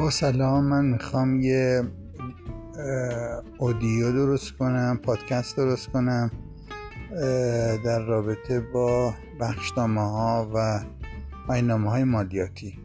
با سلام من می‌خوام یه اودیو درست کنم پادکست درست کنم در رابطه با بخشنامه ها و آینامه های مالیاتی.